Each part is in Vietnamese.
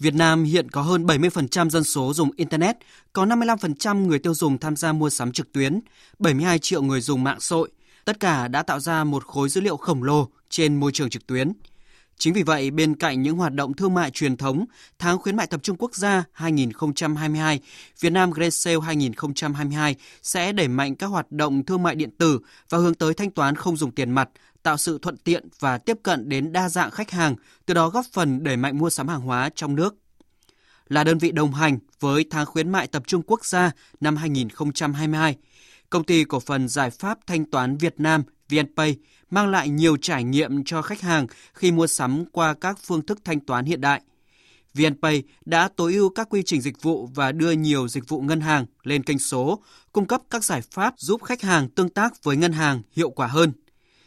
Việt Nam hiện có hơn 70% dân số dùng Internet, có 55% người tiêu dùng tham gia mua sắm trực tuyến, 72 triệu người dùng mạng xã hội. Tất cả đã tạo ra một khối dữ liệu khổng lồ trên môi trường trực tuyến. Chính vì vậy, bên cạnh những hoạt động thương mại truyền thống, tháng khuyến mại tập trung quốc gia 2022, Việt Nam Grand Sale 2022 sẽ đẩy mạnh các hoạt động thương mại điện tử và hướng tới thanh toán không dùng tiền mặt, tạo sự thuận tiện và tiếp cận đến đa dạng khách hàng, từ đó góp phần đẩy mạnh mua sắm hàng hóa trong nước. Là đơn vị đồng hành với tháng khuyến mại tập trung quốc gia năm 2022, Công ty cổ phần giải pháp thanh toán Việt Nam VNPay mang lại nhiều trải nghiệm cho khách hàng khi mua sắm qua các phương thức thanh toán hiện đại. VNPay đã tối ưu các quy trình dịch vụ và đưa nhiều dịch vụ ngân hàng lên kênh số, cung cấp các giải pháp giúp khách hàng tương tác với ngân hàng hiệu quả hơn.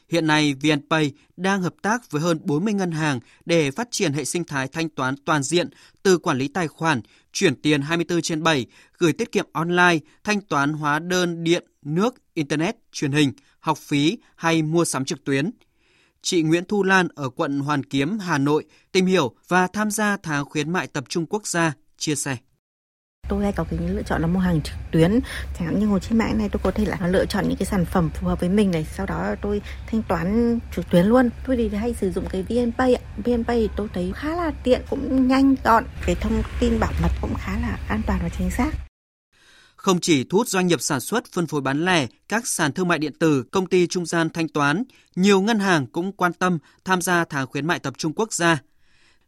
Hiện nay, VNPay đang hợp tác với hơn 40 ngân hàng để phát triển hệ sinh thái thanh toán toàn diện từ quản lý tài khoản, chuyển tiền 24 trên 7, gửi tiết kiệm online, thanh toán hóa đơn điện, nước, Internet, truyền hình, học phí hay mua sắm trực tuyến. Chị Nguyễn Thu Lan ở quận Hoàn Kiếm, Hà Nội tìm hiểu và tham gia tháng khuyến mại tập trung quốc gia, chia sẻ. Tôi hay có cái lựa chọn là mua hàng trực tuyến. Chẳng hạn như ngồi trên mạng này tôi có thể là lựa chọn những cái sản phẩm phù hợp với mình này Sau đó tôi thanh toán trực tuyến luôn. Tôi thì hay sử dụng cái VNPay VNPay thì tôi thấy khá là tiện cũng nhanh gọn. Cái thông tin bảo mật cũng khá là an toàn và chính xác. Không chỉ thu hút doanh nghiệp sản xuất, phân phối bán lẻ, các sàn thương mại điện tử, công ty trung gian thanh toán, nhiều ngân hàng cũng quan tâm tham gia tháng khuyến mại tập trung quốc gia.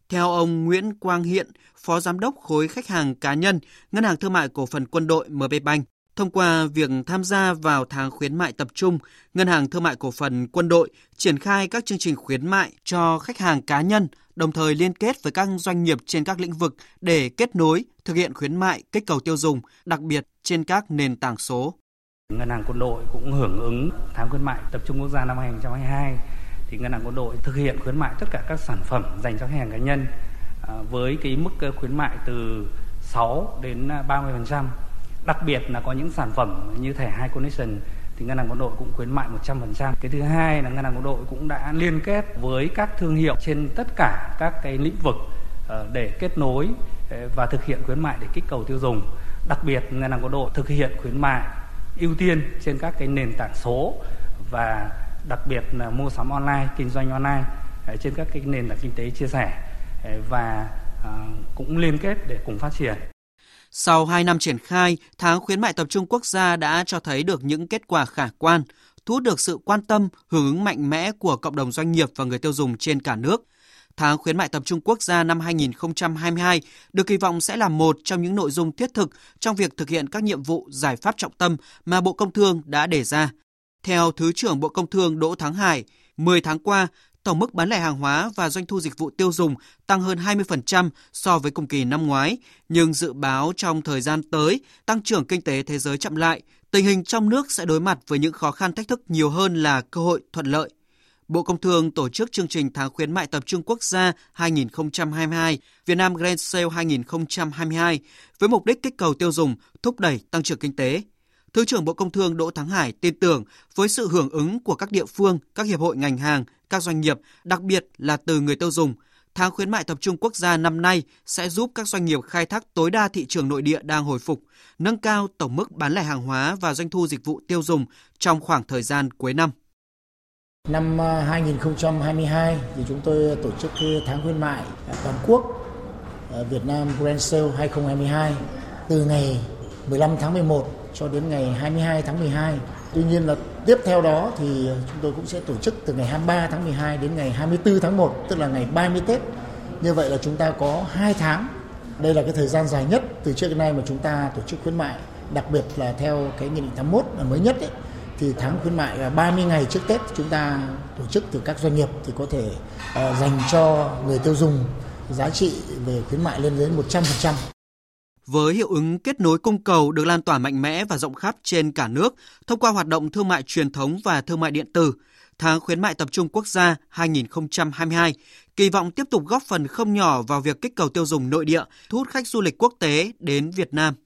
Theo ông Nguyễn Quang Hiện, Phó Giám đốc khối khách hàng cá nhân, Ngân hàng Thương mại Cổ phần Quân đội MB Bank, thông qua việc tham gia vào tháng khuyến mại tập trung, Ngân hàng Thương mại Cổ phần Quân đội triển khai các chương trình khuyến mại cho khách hàng cá nhân, đồng thời liên kết với các doanh nghiệp trên các lĩnh vực để kết nối, thực hiện khuyến mại kích cầu tiêu dùng, đặc biệt trên các nền tảng số. Ngân hàng Quân đội cũng hưởng ứng tháng khuyến mại tập trung quốc gia năm 2022 thì ngân hàng quân đội thực hiện khuyến mại tất cả các sản phẩm dành cho khách hàng cá nhân à, với cái mức ờ, khuyến mại từ 6 đến à, 30%. Đặc biệt là có những sản phẩm như thẻ High Connection thì ngân hàng quân đội cũng khuyến mại 100%. Cái thứ hai là ngân hàng quân đội cũng đã liên kết với các thương hiệu trên tất cả các cái lĩnh vực ờ, để kết nối ờ, và thực hiện khuyến mại để kích cầu tiêu dùng. Đặc biệt, ngân hàng quân đội thực hiện khuyến mại ưu tiên trên các cái nền tảng số và đặc biệt là mua sắm online, kinh doanh online trên các cái nền tảng kinh tế chia sẻ và à, cũng liên kết để cùng phát triển. Sau 2 năm triển khai, tháng khuyến mại tập trung quốc gia đã cho thấy được những kết quả khả quan, thu hút được sự quan tâm, hưởng ứng mạnh mẽ của cộng đồng doanh nghiệp và người tiêu dùng trên cả nước. Tháng khuyến mại tập trung quốc gia năm 2022 được kỳ vọng sẽ là một trong những nội dung thiết thực trong việc thực hiện các nhiệm vụ giải pháp trọng tâm mà Bộ Công Thương đã đề ra. Theo Thứ trưởng Bộ Công Thương Đỗ Thắng Hải, 10 tháng qua, tổng mức bán lẻ hàng hóa và doanh thu dịch vụ tiêu dùng tăng hơn 20% so với cùng kỳ năm ngoái, nhưng dự báo trong thời gian tới, tăng trưởng kinh tế thế giới chậm lại, tình hình trong nước sẽ đối mặt với những khó khăn thách thức nhiều hơn là cơ hội thuận lợi. Bộ Công Thương tổ chức chương trình tháng khuyến mại tập trung quốc gia 2022 Việt Nam Grand Sale 2022 với mục đích kích cầu tiêu dùng, thúc đẩy tăng trưởng kinh tế, Thứ trưởng Bộ Công Thương Đỗ Thắng Hải tin tưởng với sự hưởng ứng của các địa phương, các hiệp hội ngành hàng, các doanh nghiệp, đặc biệt là từ người tiêu dùng, tháng khuyến mại tập trung quốc gia năm nay sẽ giúp các doanh nghiệp khai thác tối đa thị trường nội địa đang hồi phục, nâng cao tổng mức bán lẻ hàng hóa và doanh thu dịch vụ tiêu dùng trong khoảng thời gian cuối năm. Năm à, 2022 thì chúng tôi tổ chức tháng khuyến mại à, toàn quốc à, Việt Nam Grand Sale 2022 từ ngày 15 tháng 11 cho đến ngày 22 tháng 12. Tuy nhiên là tiếp theo đó thì chúng tôi cũng sẽ tổ chức từ ngày 23 tháng 12 đến ngày 24 tháng 1, tức là ngày 30 Tết. Như vậy là chúng ta có 2 tháng. Đây là cái thời gian dài nhất từ trước đến nay mà chúng ta tổ chức khuyến mại, đặc biệt là theo cái nghị định 81 là mới nhất ấy, thì tháng khuyến mại là 30 ngày trước Tết chúng ta tổ chức từ các doanh nghiệp thì có thể uh, dành cho người tiêu dùng giá trị về khuyến mại lên đến 100% với hiệu ứng kết nối cung cầu được lan tỏa mạnh mẽ và rộng khắp trên cả nước thông qua hoạt động thương mại truyền thống và thương mại điện tử. Tháng khuyến mại tập trung quốc gia 2022 kỳ vọng tiếp tục góp phần không nhỏ vào việc kích cầu tiêu dùng nội địa, thu hút khách du lịch quốc tế đến Việt Nam.